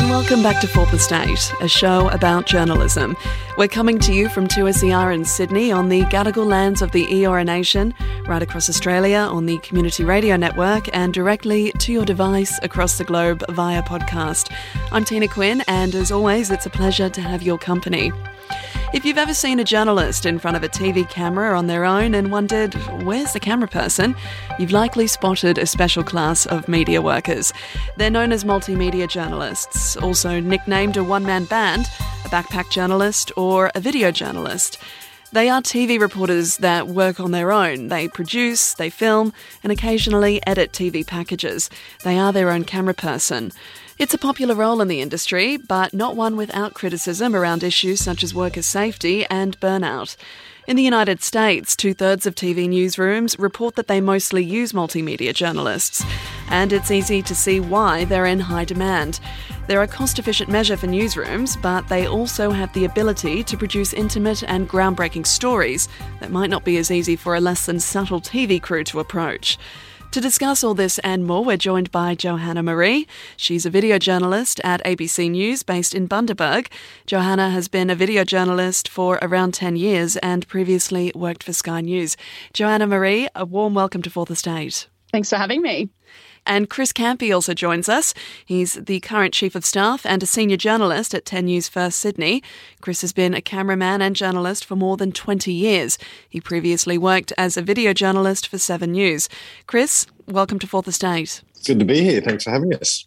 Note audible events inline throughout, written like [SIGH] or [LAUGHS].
and welcome back to Fourth Estate, a show about journalism. We're coming to you from 2SER in Sydney on the Gadigal lands of the Eora Nation, right across Australia on the Community Radio Network, and directly to your device across the globe via podcast. I'm Tina Quinn, and as always, it's a pleasure to have your company. If you've ever seen a journalist in front of a TV camera on their own and wondered, where's the camera person? You've likely spotted a special class of media workers. They're known as multimedia journalists, also nicknamed a one man band, a backpack journalist, or a video journalist. They are TV reporters that work on their own. They produce, they film, and occasionally edit TV packages. They are their own camera person. It's a popular role in the industry, but not one without criticism around issues such as worker safety and burnout. In the United States, two thirds of TV newsrooms report that they mostly use multimedia journalists, and it's easy to see why they're in high demand. They're a cost efficient measure for newsrooms, but they also have the ability to produce intimate and groundbreaking stories that might not be as easy for a less than subtle TV crew to approach. To discuss all this and more, we're joined by Johanna Marie. She's a video journalist at ABC News based in Bundaberg. Johanna has been a video journalist for around 10 years and previously worked for Sky News. Johanna Marie, a warm welcome to Fourth Estate. Thanks for having me. And Chris Campy also joins us. He's the current Chief of Staff and a senior journalist at 10 News First Sydney. Chris has been a cameraman and journalist for more than 20 years. He previously worked as a video journalist for 7 News. Chris, welcome to Fourth Estate. Good to be here. Thanks for having us.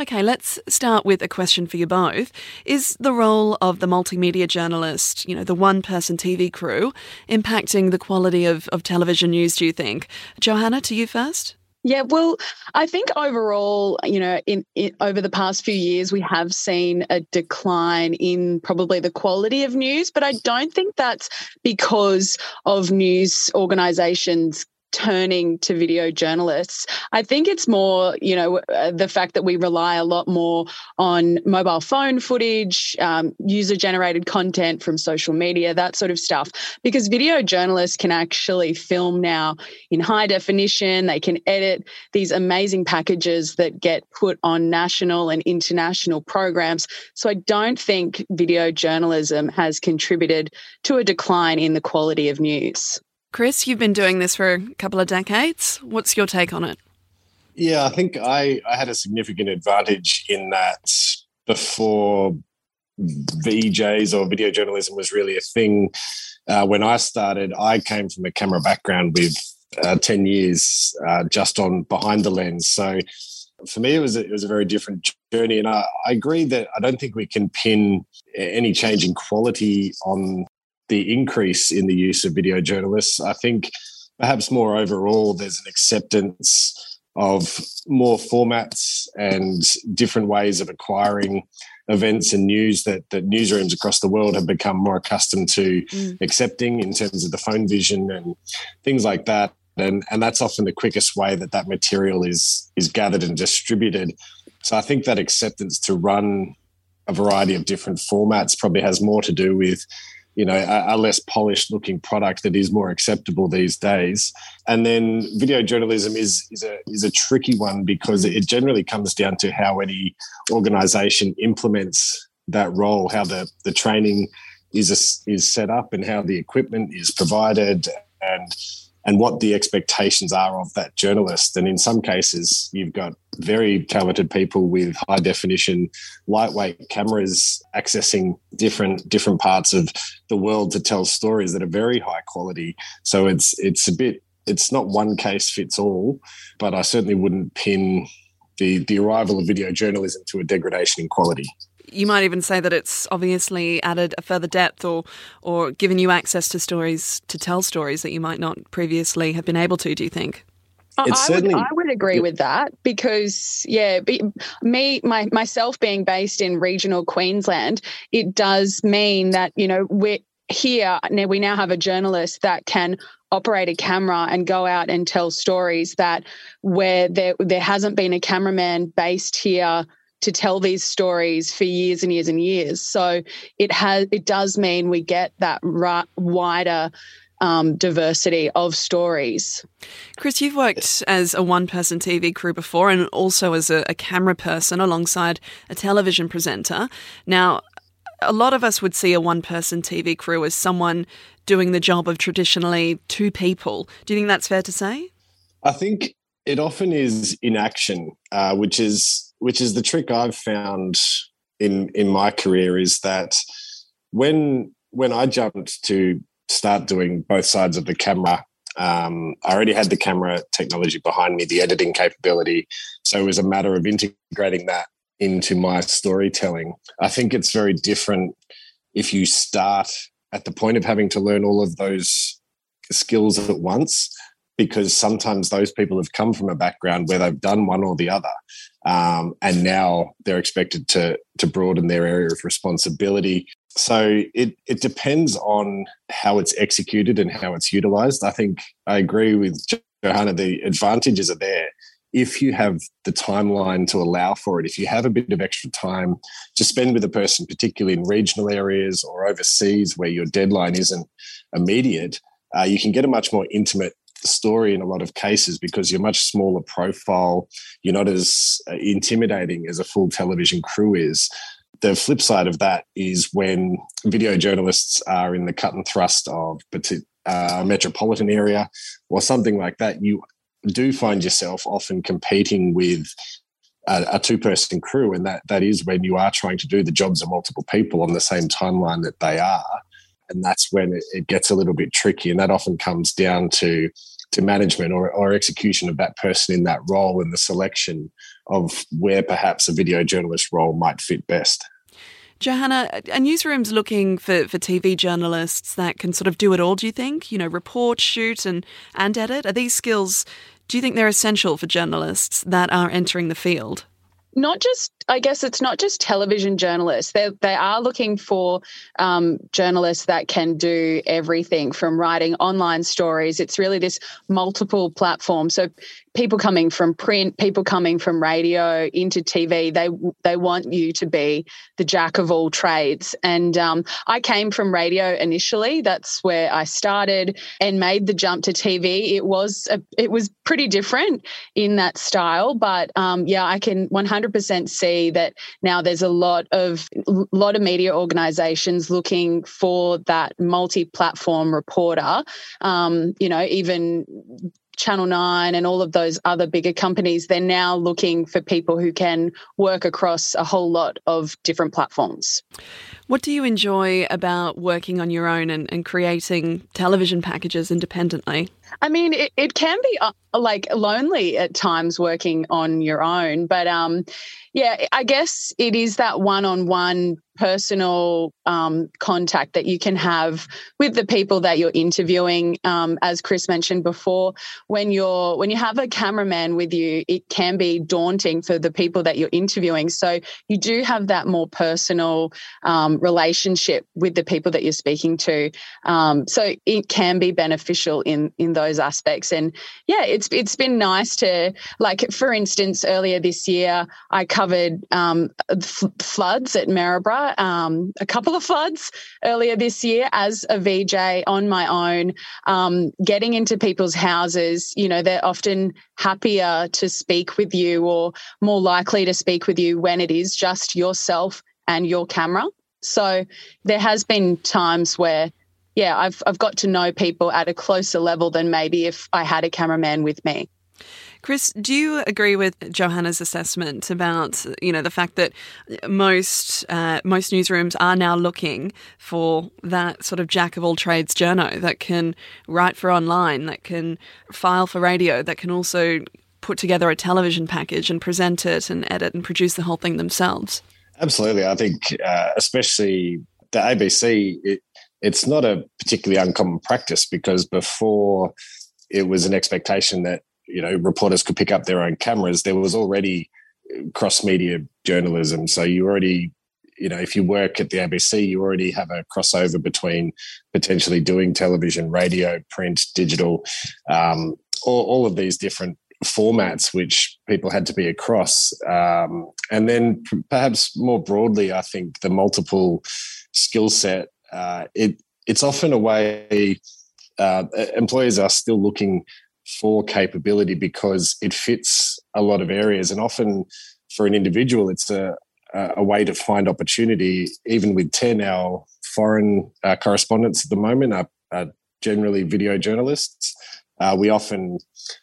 Okay, let's start with a question for you both. Is the role of the multimedia journalist, you know, the one person TV crew, impacting the quality of, of television news, do you think? Johanna, to you first. Yeah, well, I think overall, you know, in, in, over the past few years, we have seen a decline in probably the quality of news, but I don't think that's because of news organizations turning to video journalists. I think it's more, you know, uh, the fact that we rely a lot more on mobile phone footage, um, user generated content from social media, that sort of stuff. Because video journalists can actually film now in high definition, they can edit these amazing packages that get put on national and international programs. So I don't think video journalism has contributed to a decline in the quality of news. Chris, you've been doing this for a couple of decades. What's your take on it? Yeah, I think I, I had a significant advantage in that before VJs or video journalism was really a thing. Uh, when I started, I came from a camera background with uh, 10 years uh, just on behind the lens. So for me, it was a, it was a very different journey. And I, I agree that I don't think we can pin any change in quality on the increase in the use of video journalists. I think perhaps more overall, there's an acceptance of more formats and different ways of acquiring events and news that, that newsrooms across the world have become more accustomed to mm. accepting in terms of the phone vision and things like that. And, and that's often the quickest way that that material is is gathered and distributed. So I think that acceptance to run a variety of different formats probably has more to do with you know a, a, less polished looking product that is more acceptable these days. And then video journalism is is a is a tricky one because it generally comes down to how any organization implements that role how the the training is a, is set up and how the equipment is provided and and what the expectations are of that journalist. And in some cases, you've got very talented people with high definition, lightweight cameras accessing different different parts of the world to tell stories that are very high quality. So it's it's a bit it's not one case fits all, but I certainly wouldn't pin the the arrival of video journalism to a degradation in quality you might even say that it's obviously added a further depth or or given you access to stories to tell stories that you might not previously have been able to do you think? I would, I would agree with that because yeah be, me my myself being based in regional Queensland it does mean that you know we're here now we now have a journalist that can operate a camera and go out and tell stories that where there there hasn't been a cameraman based here to tell these stories for years and years and years. So it has it does mean we get that right, wider um, diversity of stories. Chris, you've worked as a one person TV crew before and also as a, a camera person alongside a television presenter. Now, a lot of us would see a one person TV crew as someone doing the job of traditionally two people. Do you think that's fair to say? I think it often is inaction, uh, which is which is the trick I've found in in my career is that when when I jumped to start doing both sides of the camera, um, I already had the camera technology behind me, the editing capability, so it was a matter of integrating that into my storytelling. I think it's very different if you start at the point of having to learn all of those skills at once because sometimes those people have come from a background where they've done one or the other um, and now they're expected to to broaden their area of responsibility. So it it depends on how it's executed and how it's utilized. I think i agree with johanna the advantages are there. If you have the timeline to allow for it, if you have a bit of extra time to spend with a person, particularly in regional areas or overseas where your deadline isn't immediate, uh, you can get a much more intimate story in a lot of cases because you're much smaller profile. You're not as uh, intimidating as a full television crew is. The flip side of that is when video journalists are in the cut and thrust of uh, metropolitan area or something like that, you do find yourself often competing with a, a two person crew. And that, that is when you are trying to do the jobs of multiple people on the same timeline that they are. And that's when it, it gets a little bit tricky. And that often comes down to to management or, or execution of that person in that role and the selection of where perhaps a video journalist role might fit best. Johanna, a newsroom's looking for, for TV journalists that can sort of do it all, do you think? You know, report, shoot, and, and edit? Are these skills, do you think they're essential for journalists that are entering the field? not just i guess it's not just television journalists they, they are looking for um, journalists that can do everything from writing online stories it's really this multiple platform so people coming from print, people coming from radio into TV, they they want you to be the jack of all trades. And um, I came from radio initially. That's where I started and made the jump to TV. It was a, it was pretty different in that style, but um, yeah, I can 100% see that now there's a lot of lot of media organisations looking for that multi-platform reporter. Um, you know, even Channel 9 and all of those other bigger companies, they're now looking for people who can work across a whole lot of different platforms. What do you enjoy about working on your own and, and creating television packages independently? I mean, it, it can be uh, like lonely at times working on your own, but um, yeah, I guess it is that one on one personal um, contact that you can have with the people that you're interviewing. Um, as Chris mentioned before, when you're when you have a cameraman with you, it can be daunting for the people that you're interviewing. So you do have that more personal um, relationship with the people that you're speaking to. Um, so it can be beneficial in in those aspects. And yeah, it's it's been nice to like for instance, earlier this year I covered um, f- floods at Maryborough um, a couple of floods earlier this year as a VJ on my own, um, getting into people's houses. You know, they're often happier to speak with you or more likely to speak with you when it is just yourself and your camera. So there has been times where yeah, I've I've got to know people at a closer level than maybe if I had a cameraman with me. Chris, do you agree with Johanna's assessment about you know the fact that most uh, most newsrooms are now looking for that sort of jack of all trades journo that can write for online, that can file for radio, that can also put together a television package and present it and edit and produce the whole thing themselves? Absolutely, I think uh, especially the ABC. It, it's not a particularly uncommon practice because before it was an expectation that you know reporters could pick up their own cameras there was already cross media journalism. So you already you know if you work at the abc you already have a crossover between potentially doing television radio print digital um, all, all of these different formats which people had to be across. Um, and then perhaps more broadly i think the multiple skill set uh, it it's often a way uh, employers are still looking for capability because it fits a lot of areas. And often for an individual, it's a, a way to find opportunity. Even with 10, our foreign uh, correspondents at the moment are, are generally video journalists. Uh, we often,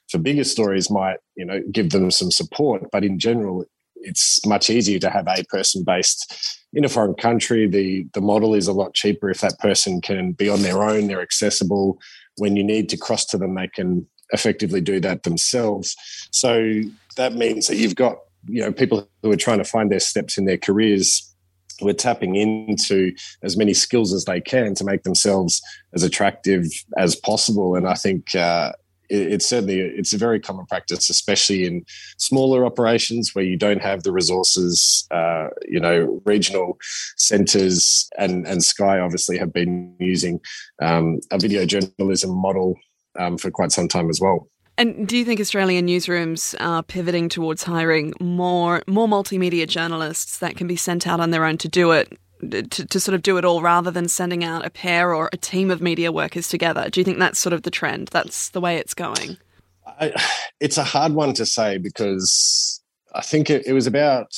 for bigger stories, might you know give them some support, but in general, it's much easier to have a person based in a foreign country. The the model is a lot cheaper if that person can be on their own. They're accessible. When you need to cross to them, they can effectively do that themselves. So that means that you've got you know people who are trying to find their steps in their careers we're tapping into as many skills as they can to make themselves as attractive as possible and i think uh, it's certainly it's a very common practice, especially in smaller operations where you don't have the resources. Uh, you know, regional centres and and Sky obviously have been using um, a video journalism model um, for quite some time as well. And do you think Australian newsrooms are pivoting towards hiring more more multimedia journalists that can be sent out on their own to do it? To, to sort of do it all rather than sending out a pair or a team of media workers together. Do you think that's sort of the trend? That's the way it's going? I, it's a hard one to say because I think it, it was about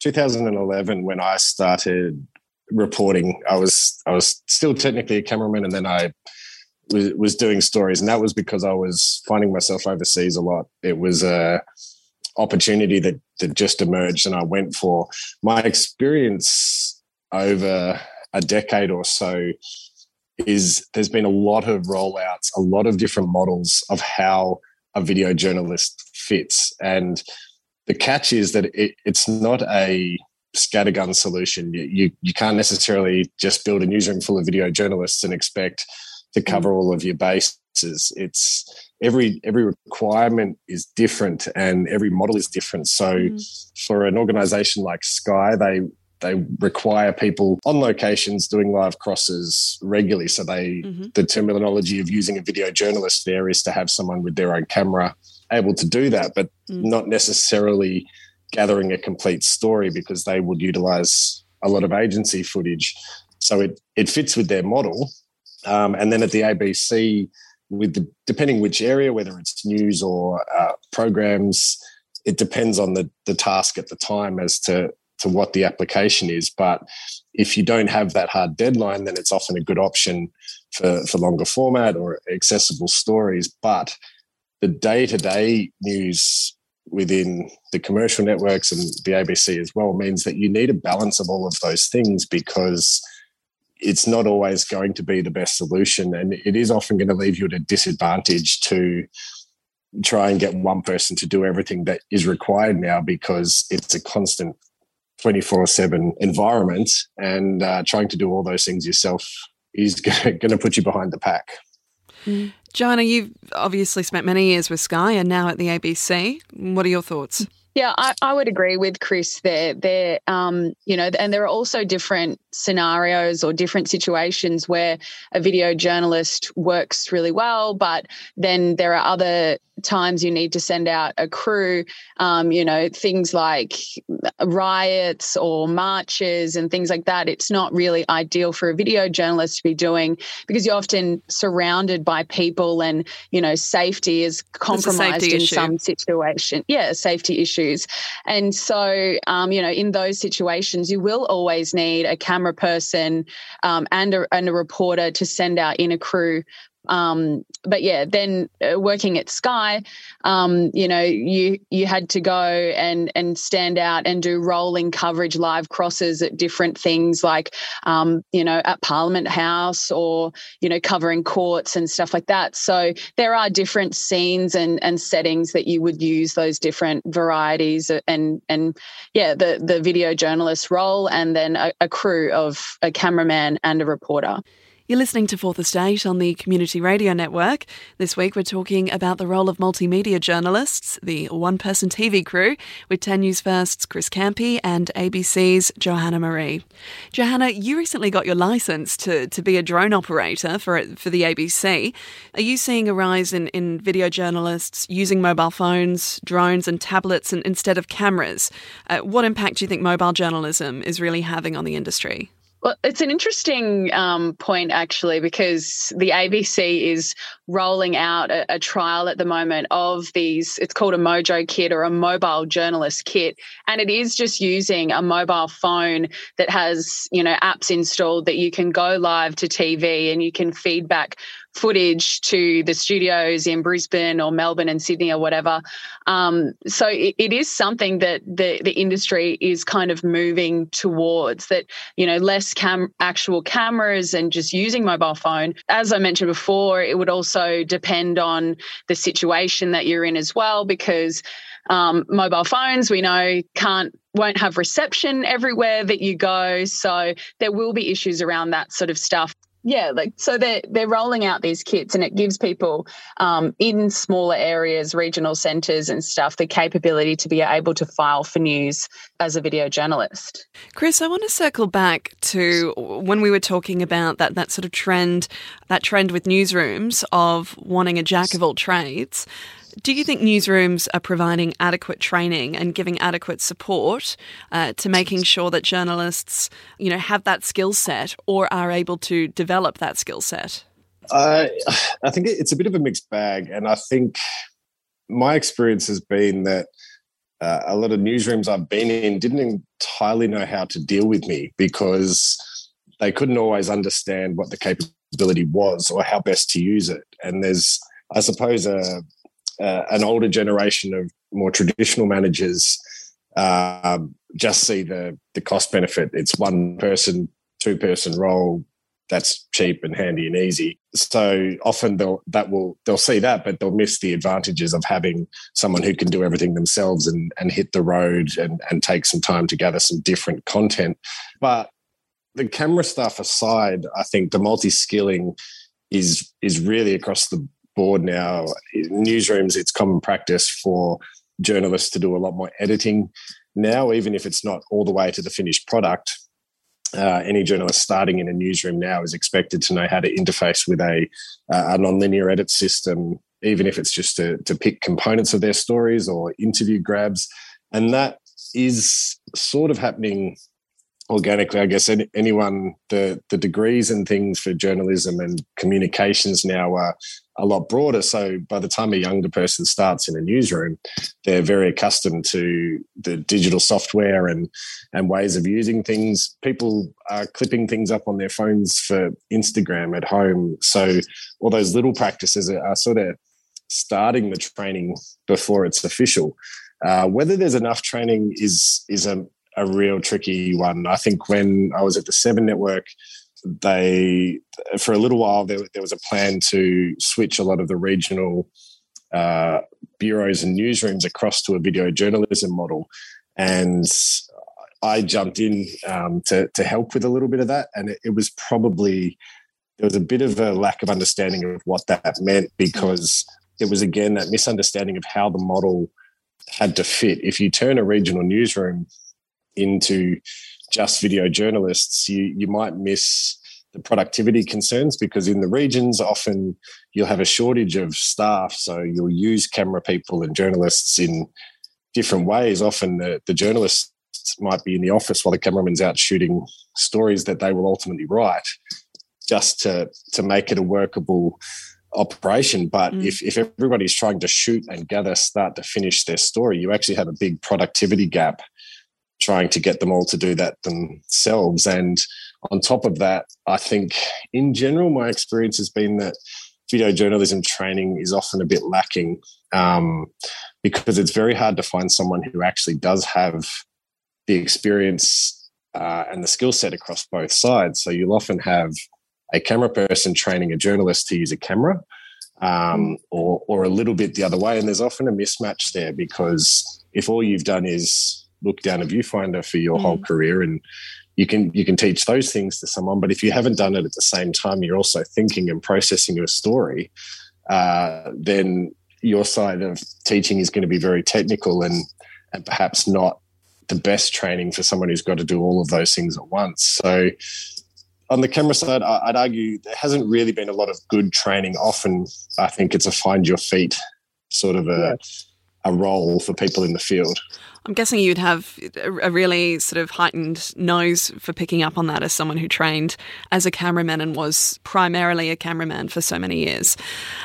2011 when I started reporting. I was I was still technically a cameraman, and then I was, was doing stories, and that was because I was finding myself overseas a lot. It was a opportunity that that just emerged, and I went for. My experience over a decade or so is there's been a lot of rollouts, a lot of different models of how a video journalist fits, and the catch is that it, it's not a scattergun solution. You, you, you can't necessarily just build a newsroom full of video journalists and expect to mm. cover all of your bases. It's every every requirement is different and every model is different. So mm. for an organization like Sky, they they require people on locations doing live crosses regularly. So they mm-hmm. the terminology of using a video journalist there is to have someone with their own camera able to do that, but mm. not necessarily gathering a complete story because they would utilize a lot of agency footage. So it it fits with their model, um, and then at the ABC, with the, depending which area, whether it's news or uh, programs, it depends on the the task at the time as to to what the application is. But if you don't have that hard deadline, then it's often a good option for, for longer format or accessible stories. But the day to day news within the commercial networks and the ABC as well means that you need a balance of all of those things because it's not always going to be the best solution. And it is often going to leave you at a disadvantage to try and get one person to do everything that is required now because it's a constant 24 7 environment. And uh, trying to do all those things yourself is [LAUGHS] going to put you behind the pack. Mm. Johanna, you've obviously spent many years with Sky and now at the ABC. What are your thoughts? Yeah, I, I, would agree with Chris there. There, um, you know, and there are also different scenarios or different situations where a video journalist works really well, but then there are other times you need to send out a crew. Um, you know, things like riots or marches and things like that. It's not really ideal for a video journalist to be doing because you're often surrounded by people, and you know, safety is compromised in issue. some situation. Yeah, safety issues. And so, um, you know, in those situations, you will always need a camera person um, and, a, and a reporter to send out in a crew um, but yeah, then uh, working at Sky, um, you know, you you had to go and and stand out and do rolling coverage, live crosses at different things like, um, you know, at Parliament House or you know covering courts and stuff like that. So there are different scenes and and settings that you would use those different varieties and and yeah, the the video journalist role and then a, a crew of a cameraman and a reporter. You're listening to Fourth Estate on the Community Radio Network. This week we're talking about the role of multimedia journalists, the one person TV crew, with 10 News First's Chris Campy and ABC's Johanna Marie. Johanna, you recently got your license to, to be a drone operator for, for the ABC. Are you seeing a rise in, in video journalists using mobile phones, drones, and tablets instead of cameras? Uh, what impact do you think mobile journalism is really having on the industry? Well, it's an interesting um, point, actually, because the ABC is rolling out a, a, trial at the moment of these. It's called a Mojo kit or a mobile journalist kit, and it is just using a mobile phone that has you know apps installed that you can go live to TV and you can feedback footage to the studios in Brisbane or Melbourne and Sydney or whatever. Um, so it, it is something that the the industry is kind of moving towards. That you know less cam actual cameras and just using mobile phone. As I mentioned before, it would also depend on the situation that you're in as well, because um, mobile phones we know can't won't have reception everywhere that you go so there will be issues around that sort of stuff yeah like so they're they're rolling out these kits and it gives people um, in smaller areas regional centres and stuff the capability to be able to file for news as a video journalist. Chris i want to circle back to when we were talking about that that sort of trend that trend with newsrooms of wanting a jack of all trades do you think newsrooms are providing adequate training and giving adequate support uh, to making sure that journalists, you know, have that skill set or are able to develop that skill set? I I think it's a bit of a mixed bag, and I think my experience has been that uh, a lot of newsrooms I've been in didn't entirely know how to deal with me because they couldn't always understand what the capability was or how best to use it. And there's, I suppose, a uh, an older generation of more traditional managers uh, just see the the cost benefit. It's one person, two person role. That's cheap and handy and easy. So often they'll that will they'll see that, but they'll miss the advantages of having someone who can do everything themselves and and hit the road and and take some time to gather some different content. But the camera stuff aside, I think the multi skilling is is really across the board now. Newsrooms, it's common practice for journalists to do a lot more editing now, even if it's not all the way to the finished product. Uh, any journalist starting in a newsroom now is expected to know how to interface with a, uh, a non-linear edit system, even if it's just to, to pick components of their stories or interview grabs. And that is sort of happening organically, I guess anyone the the degrees and things for journalism and communications now are a lot broader. So by the time a younger person starts in a newsroom, they're very accustomed to the digital software and and ways of using things. People are clipping things up on their phones for Instagram at home. So all those little practices are, are sort of starting the training before it's official. Uh, whether there's enough training is is a a real tricky one. I think when I was at the Seven Network, they for a little while there, there was a plan to switch a lot of the regional uh, bureaus and newsrooms across to a video journalism model, and I jumped in um, to to help with a little bit of that, and it, it was probably there was a bit of a lack of understanding of what that meant because it was again that misunderstanding of how the model had to fit. If you turn a regional newsroom into just video journalists, you you might miss the productivity concerns because in the regions often you'll have a shortage of staff, so you'll use camera people and journalists in different ways. Often the, the journalists might be in the office while the cameraman's out shooting stories that they will ultimately write, just to to make it a workable operation. But mm. if, if everybody's trying to shoot and gather start to finish their story, you actually have a big productivity gap trying to get them all to do that themselves. And on top of that, I think in general, my experience has been that video journalism training is often a bit lacking um, because it's very hard to find someone who actually does have the experience uh, and the skill set across both sides. So you'll often have a camera person training a journalist to use a camera. Um, or, or a little bit the other way. And there's often a mismatch there because if all you've done is look down a viewfinder for your mm. whole career and you can you can teach those things to someone but if you haven't done it at the same time you're also thinking and processing your story uh, then your side of teaching is going to be very technical and and perhaps not the best training for someone who's got to do all of those things at once. So on the camera side i'd argue there hasn't really been a lot of good training often. I think it's a find your feet sort of a, a role for people in the field I'm guessing you'd have a really sort of heightened nose for picking up on that as someone who trained as a cameraman and was primarily a cameraman for so many years.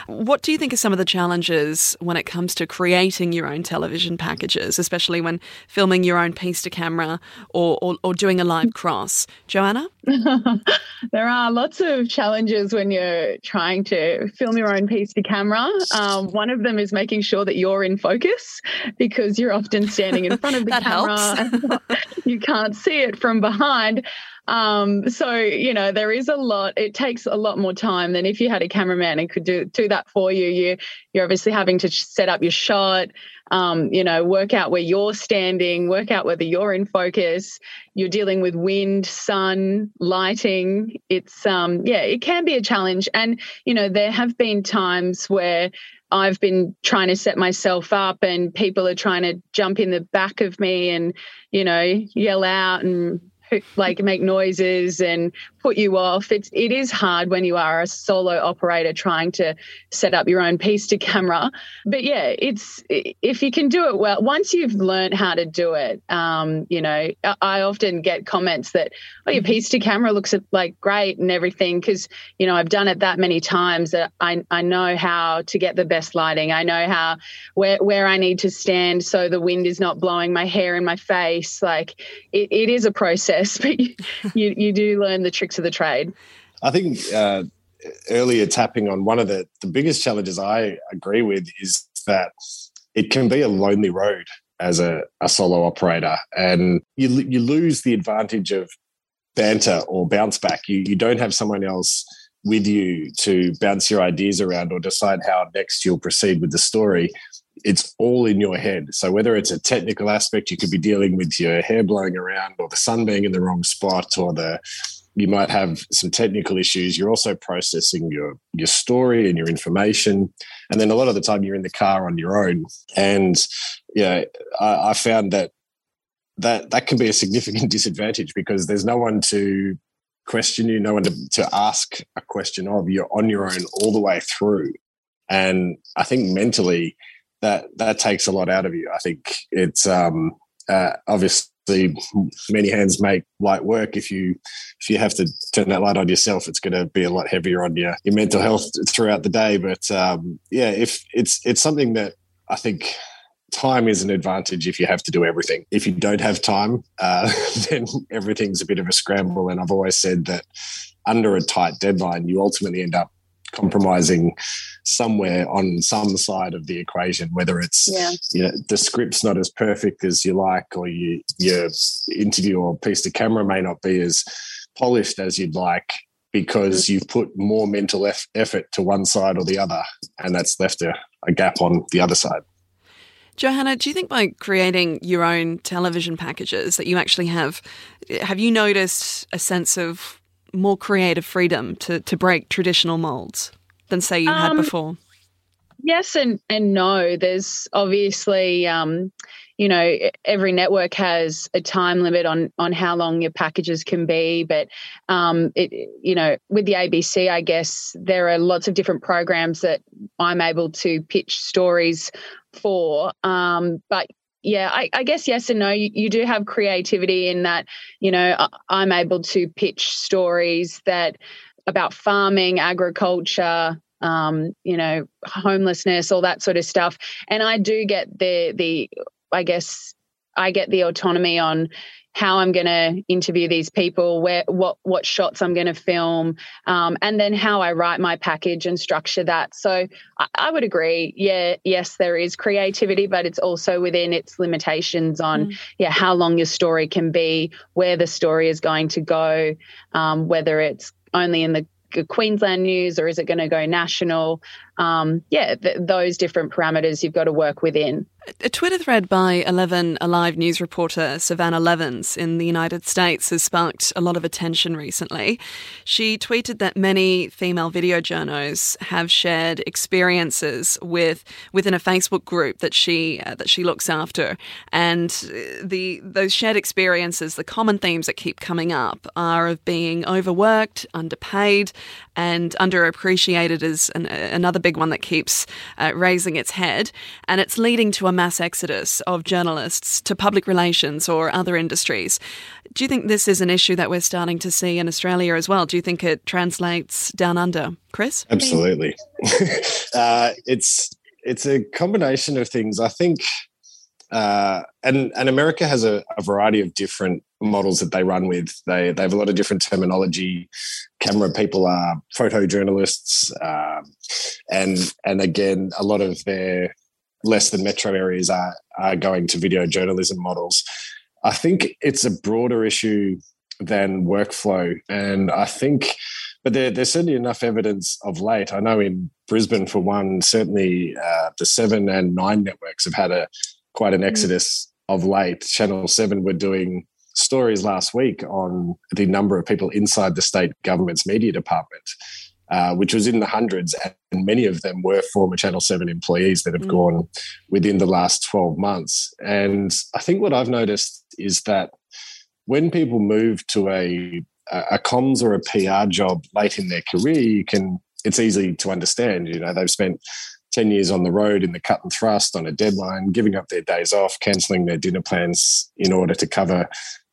What do you think are some of the challenges when it comes to creating your own television packages, especially when filming your own piece to camera or, or, or doing a live cross? Johanna? [LAUGHS] there are lots of challenges when you're trying to film your own piece to camera. Um, one of them is making sure that you're in focus because you're often standing in front of the [LAUGHS] camera. [LAUGHS] you can't see it from behind. Um, so you know there is a lot. It takes a lot more time than if you had a cameraman and could do do that for you. You you're obviously having to set up your shot. Um, you know, work out where you're standing, work out whether you're in focus. You're dealing with wind, sun, lighting. It's um, yeah, it can be a challenge. And you know, there have been times where I've been trying to set myself up and people are trying to jump in the back of me and, you know, yell out and like make noises and put you off. It's it is hard when you are a solo operator trying to set up your own piece to camera. But yeah, it's if you can do it well. Once you've learned how to do it, um, you know, I often get comments that oh, your piece to camera looks like great and everything because you know I've done it that many times that I I know how to get the best lighting. I know how where where I need to stand so the wind is not blowing my hair in my face. Like it, it is a process, [LAUGHS] but you, you, you do learn the tricks of the trade? I think uh, earlier tapping on one of the, the biggest challenges I agree with is that it can be a lonely road as a, a solo operator, and you you lose the advantage of banter or bounce back. You you don't have someone else with you to bounce your ideas around or decide how next you'll proceed with the story. It's all in your head. So whether it's a technical aspect, you could be dealing with your hair blowing around, or the sun being in the wrong spot, or the you might have some technical issues. You're also processing your your story and your information, and then a lot of the time you're in the car on your own. And yeah, I, I found that that that can be a significant [LAUGHS] disadvantage because there's no one to question you, no one to, to ask a question of. You're on your own all the way through, and I think mentally that that takes a lot out of you. I think it's um, uh, obviously many hands make light work. If you if you have to turn that light on yourself, it's going to be a lot heavier on your your mental health throughout the day. But um, yeah, if it's it's something that I think time is an advantage if you have to do everything. If you don't have time, uh, [LAUGHS] then everything's a bit of a scramble. And I've always said that under a tight deadline, you ultimately end up compromising somewhere on some side of the equation, whether it's yeah. you know, the script's not as perfect as you like, or you, your interview or piece of camera may not be as polished as you'd like because mm-hmm. you've put more mental eff- effort to one side or the other, and that's left a, a gap on the other side. Johanna, do you think by creating your own television packages that you actually have have you noticed a sense of more creative freedom to, to break traditional molds than say you um, had before? Yes and and no. There's obviously um, you know every network has a time limit on on how long your packages can be but um, it you know with the ABC I guess there are lots of different programs that I'm able to pitch stories for um, but yeah, I, I, guess yes and no. You, you, do have creativity in that, you know, I'm able to pitch stories that about farming, agriculture, um, you know, homelessness, all that sort of stuff. And I do get the the, I guess, I get the autonomy on, how I'm going to interview these people, where what what shots I'm going to film, um, and then how I write my package and structure that. So I, I, would agree. Yeah, yes, there is creativity, but it's also within its limitations on mm. yeah how long your story can be, where the story is going to go, um, whether it's only in the Queensland news or is it going to go national? Um, yeah, th- those different parameters you've got to work within. A Twitter thread by 11 Alive news reporter Savannah Levins in the United States has sparked a lot of attention recently. She tweeted that many female video journos have shared experiences with within a Facebook group that she uh, that she looks after, and the those shared experiences, the common themes that keep coming up are of being overworked, underpaid, and underappreciated is an, another big big one that keeps uh, raising its head, and it's leading to a mass exodus of journalists to public relations or other industries. Do you think this is an issue that we're starting to see in Australia as well? Do you think it translates down under, Chris? Absolutely. [LAUGHS] uh, it's it's a combination of things. I think uh, and and America has a, a, variety of different models that they run with. They they have a lot of different terminology. Camera people are photojournalists, um, and and again, a lot of their less than metro areas are are going to video journalism models. I think it's a broader issue than workflow, and I think. But there, there's certainly enough evidence of late. I know in Brisbane, for one, certainly uh, the seven and nine networks have had a quite an mm. exodus of late. Channel 7 were doing stories last week on the number of people inside the state government's media department, uh, which was in the hundreds. And many of them were former Channel 7 employees that have mm. gone within the last 12 months. And I think what I've noticed is that when people move to a a comms or a PR job late in their career, you can it's easy to understand. You know, they've spent 10 years on the road in the cut and thrust on a deadline, giving up their days off, cancelling their dinner plans in order to cover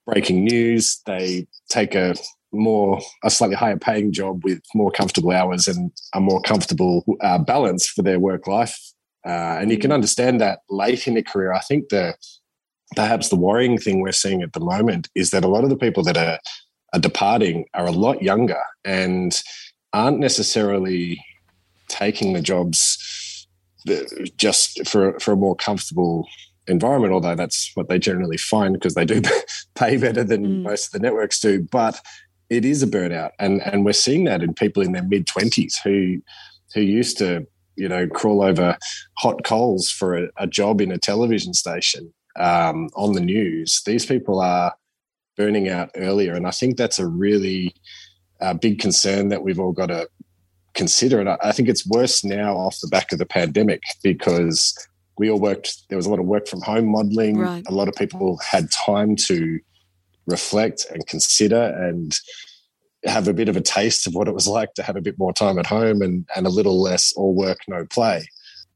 breaking news. They take a more, a slightly higher paying job with more comfortable hours and a more comfortable uh, balance for their work life. Uh, and you can understand that late in a career. I think the perhaps the worrying thing we're seeing at the moment is that a lot of the people that are, are departing are a lot younger and aren't necessarily taking the jobs just for for a more comfortable environment. Although that's what they generally find because they do [LAUGHS] pay better than mm. most of the networks do. But it is a burnout, and and we're seeing that in people in their mid twenties who who used to you know crawl over hot coals for a, a job in a television station um, on the news. These people are burning out earlier, and I think that's a really uh, big concern that we've all got to consider. And I think it's worse now off the back of the pandemic because we all worked, there was a lot of work from home modeling. Right. A lot of people had time to reflect and consider and have a bit of a taste of what it was like to have a bit more time at home and, and a little less all work, no play.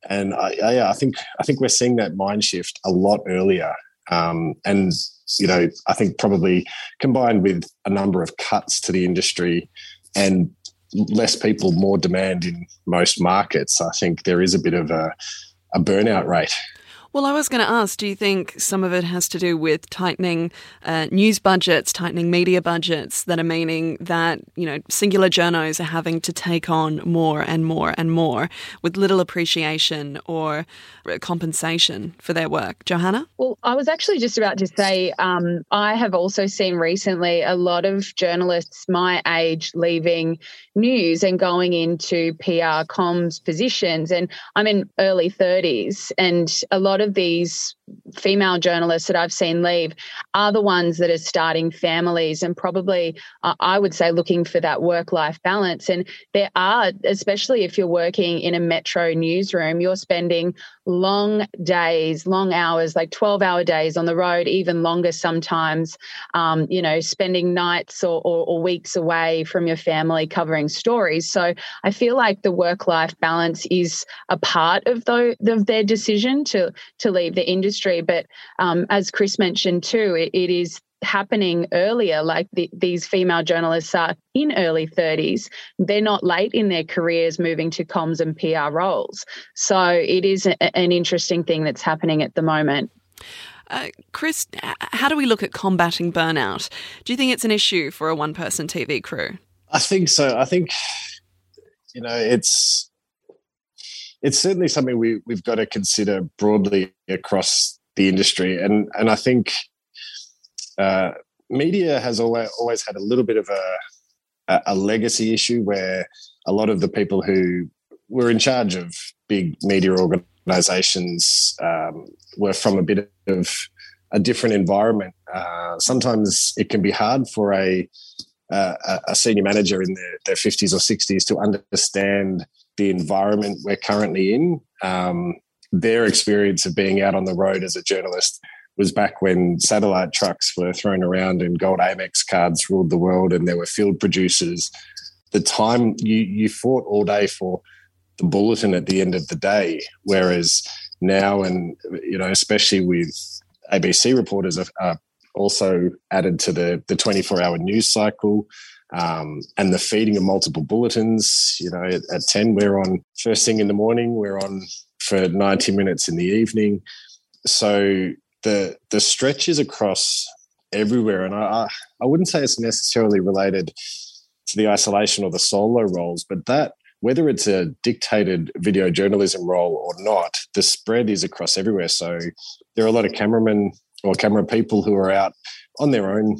And I, I, I think I think we're seeing that mind shift a lot earlier. Um, and you know, I think probably combined with a number of cuts to the industry and less people, more demand in most markets, I think there is a bit of a, a burnout rate. Well, I was going to ask do you think some of it has to do with tightening uh, news budgets, tightening media budgets that are meaning that, you know, singular journos are having to take on more and more and more with little appreciation or compensation for their work? Johanna? Well, I was actually just about to say um, I have also seen recently a lot of journalists my age leaving news and going into PR comms positions. And I'm in early 30s, and a lot of these female journalists that I've seen leave are the ones that are starting families and probably, uh, I would say, looking for that work life balance. And there are, especially if you're working in a metro newsroom, you're spending long days, long hours, like 12 hour days on the road, even longer sometimes, um, you know, spending nights or, or, or weeks away from your family covering stories. So I feel like the work life balance is a part of, the, of their decision to, to leave the industry. But um, as Chris mentioned too, it, it is happening earlier like the, these female journalists are in early 30s they're not late in their careers moving to comms and pr roles so it is a, an interesting thing that's happening at the moment uh, Chris, how do we look at combating burnout? Do you think it's an issue for a one person TV crew? I think so. I think, you know, it's it's certainly something we, we've got to consider broadly across the industry. And and I think uh, media has always always had a little bit of a a legacy issue where a lot of the people who were in charge of big media organizations um, were from a bit of a different environment. Uh, sometimes it can be hard for a uh, a senior manager in their, their 50s or 60s to understand the environment we're currently in. Um, their experience of being out on the road as a journalist was back when satellite trucks were thrown around and gold Amex cards ruled the world and there were field producers. The time you, you fought all day for the bulletin at the end of the day. Whereas now, and you know, especially with ABC reporters are, are also added to the the 24 hour news cycle. Um, and the feeding of multiple bulletins. You know, at, at, 10, we're on first thing in the morning, we're on for 90 minutes in the evening. So the the stretch is across everywhere. And I, I wouldn't say it's necessarily related to the isolation or the solo roles, but that whether it's a dictated video journalism role or not, the spread is across everywhere. So there are a lot of cameramen or camera people who are out on their own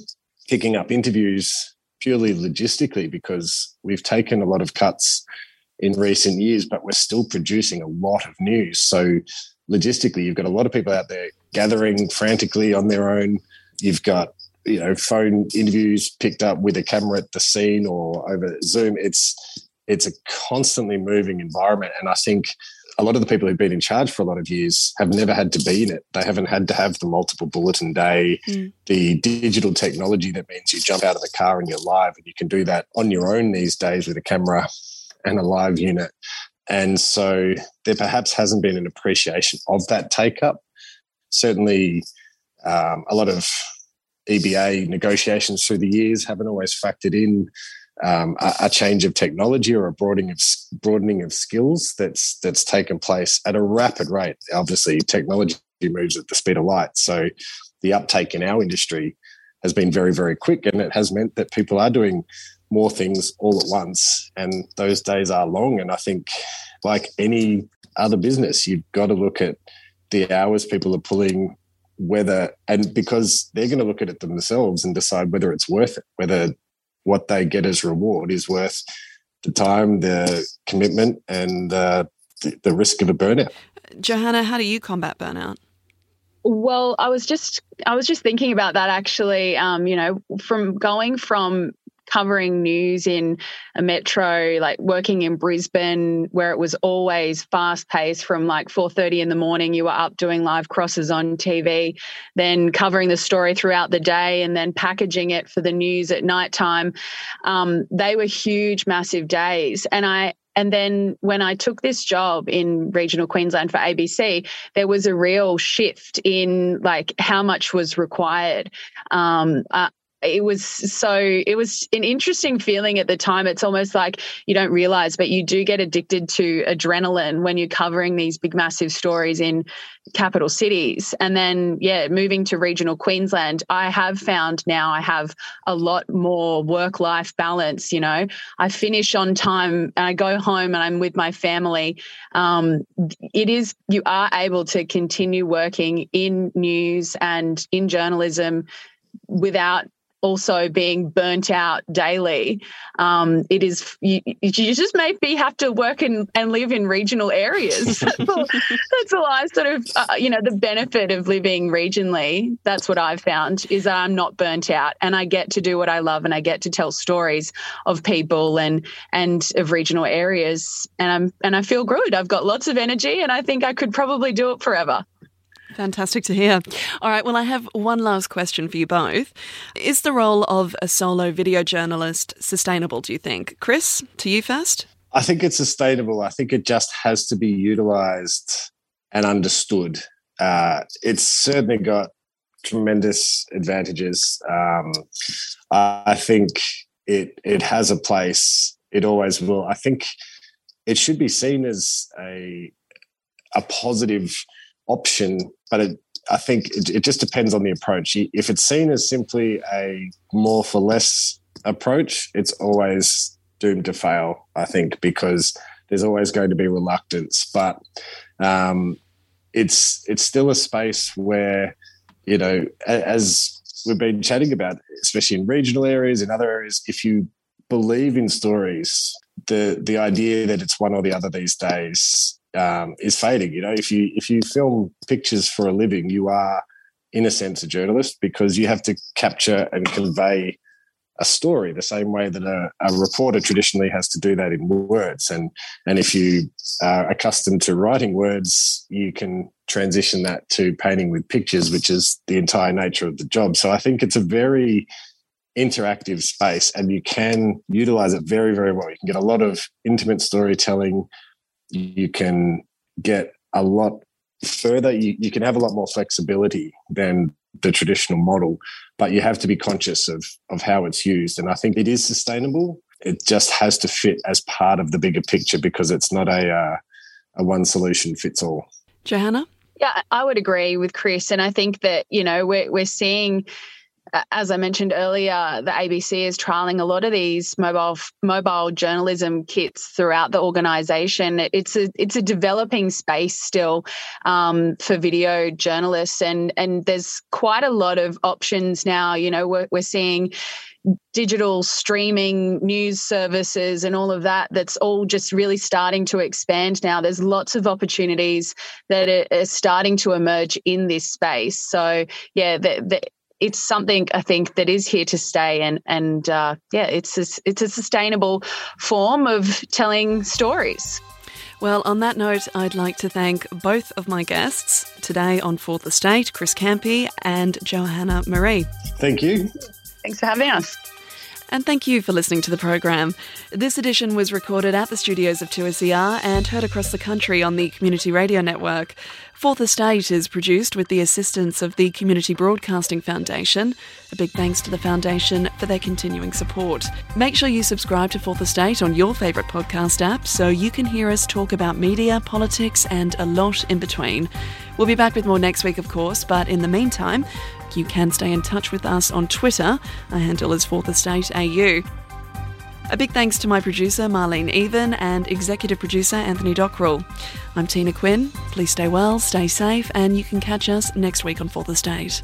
picking up interviews purely logistically because we've taken a lot of cuts in recent years, but we're still producing a lot of news. So logistically, you've got a lot of people out there gathering frantically on their own. You've got you know phone interviews picked up with a camera at the scene or over Zoom. It's it's a constantly moving environment, and I think a lot of the people who've been in charge for a lot of years have never had to be in it. They haven't had to have the multiple bulletin day, mm. the digital technology that means you jump out of the car and you're live, and you can do that on your own these days with a camera and a live unit. And so there perhaps hasn't been an appreciation of that take up. Certainly, um, a lot of EBA negotiations through the years haven't always factored in um, a, a, change of technology or a broadening of broadening of skills that's that's taken place at a rapid rate. Obviously, technology moves at the speed of light, so the uptake in our industry has been very very quick, and it has meant that people are doing more things all at once, and those days are long. And I think, like any other business, you've got to look at the hours people are pulling whether and because they're going to look at it themselves and decide whether it's worth it whether what they get as reward is worth the time the commitment and uh, the, the risk of a burnout johanna how do you combat burnout well, I was just I was just thinking about that actually. Um, you know, from going from covering news in a metro, like working in Brisbane, where it was always fast paced from like 4.30 in the morning, you were up doing live crosses on TV, then covering the story throughout the day and then packaging it for the news at nighttime. Um, they were huge, massive days. And I, and then when I took this job in regional Queensland for ABC, there was a real shift in like how much was required. Um, uh, it was so it was an interesting feeling at the time. It's almost like you don't realize but you do get addicted to adrenaline when you're covering these big massive stories in capital cities. And then yeah moving to regional queensland i have found now i have a lot more work life balance you know. I finish on time and i go home and i'm with my family. Um, it is you are able to continue working in news and in journalism without also being burnt out daily. Um, it is you, you, just maybe have to work in, and live in regional areas. [LAUGHS] that's, all, I sort of uh, you know the benefit of living regionally. That's what I've found is that I'm not burnt out and I get to do what I love and I get to tell stories of people and and of regional areas and I'm and I feel good. I've got lots of energy and I think I could probably do it forever. Fantastic to hear. All right, well, I have one last question for you both. Is the role of a solo video journalist sustainable, do you think? Chris, to you first. I think it's sustainable. I think it just has to be utilized and understood. Uh, it's certainly got tremendous advantages. Um, I think it it has a place. It always will. I think it should be seen as a a positive option, but it, I think it, it just depends on the approach. If it's seen as simply a more for less approach, it's always doomed to fail, I think, because there's always going to be reluctance. But um, it's it's still a space where, you know, as we've been chatting about, especially in regional areas, in other areas, if you believe in stories, the the idea that it's one or the other these days um, is fading. You know, if you if you film pictures for a living, you are in a sense a journalist because you have to capture and convey a story the same way that a, a, reporter traditionally has to do that in words. And and if you are accustomed to writing words you can transition that to painting with pictures which is the entire nature of the job. So i think it's a very interactive space and you can utilize it very very well. You can get a lot of intimate storytelling you can get a lot further. You, you can have a lot more flexibility than the traditional model, but you have to be conscious of of how it's used. And I think it is sustainable. It just has to fit as part of the bigger picture because it's not a uh, a one solution fits all. Johanna, yeah, I would agree with Chris, and I think that you know we're we're seeing as I mentioned earlier, the ABC is trialing a lot of these mobile mobile journalism kits throughout the organisation. It's a it's a developing space still um, for video journalists, and and there's quite a lot of options now. You know, we're, we're seeing digital streaming news services and all of that that's all just really starting to expand now there's lots of opportunities that are starting to emerge in this space so yeah the, the, it's something I think that is here to stay, and and uh, yeah, it's a, it's a sustainable form of telling stories. Well, on that note, I'd like to thank both of my guests today on Fourth Estate, Chris Campy and Johanna Marie. Thank you. Thanks for having us. And thank you for listening to the program. This edition was recorded at the studios of 2SER and heard across the country on the Community Radio Network. Fourth Estate is produced with the assistance of the Community Broadcasting Foundation. A big thanks to the Foundation for their continuing support. Make sure you subscribe to Fourth Estate on your favourite podcast app so you can hear us talk about media, politics, and a lot in between. We'll be back with more next week, of course, but in the meantime, you can stay in touch with us on Twitter. Our handle is Fourth Estate AU. A big thanks to my producer, Marlene Even, and executive producer, Anthony Dockrell. I'm Tina Quinn. Please stay well, stay safe, and you can catch us next week on Fourth Estate.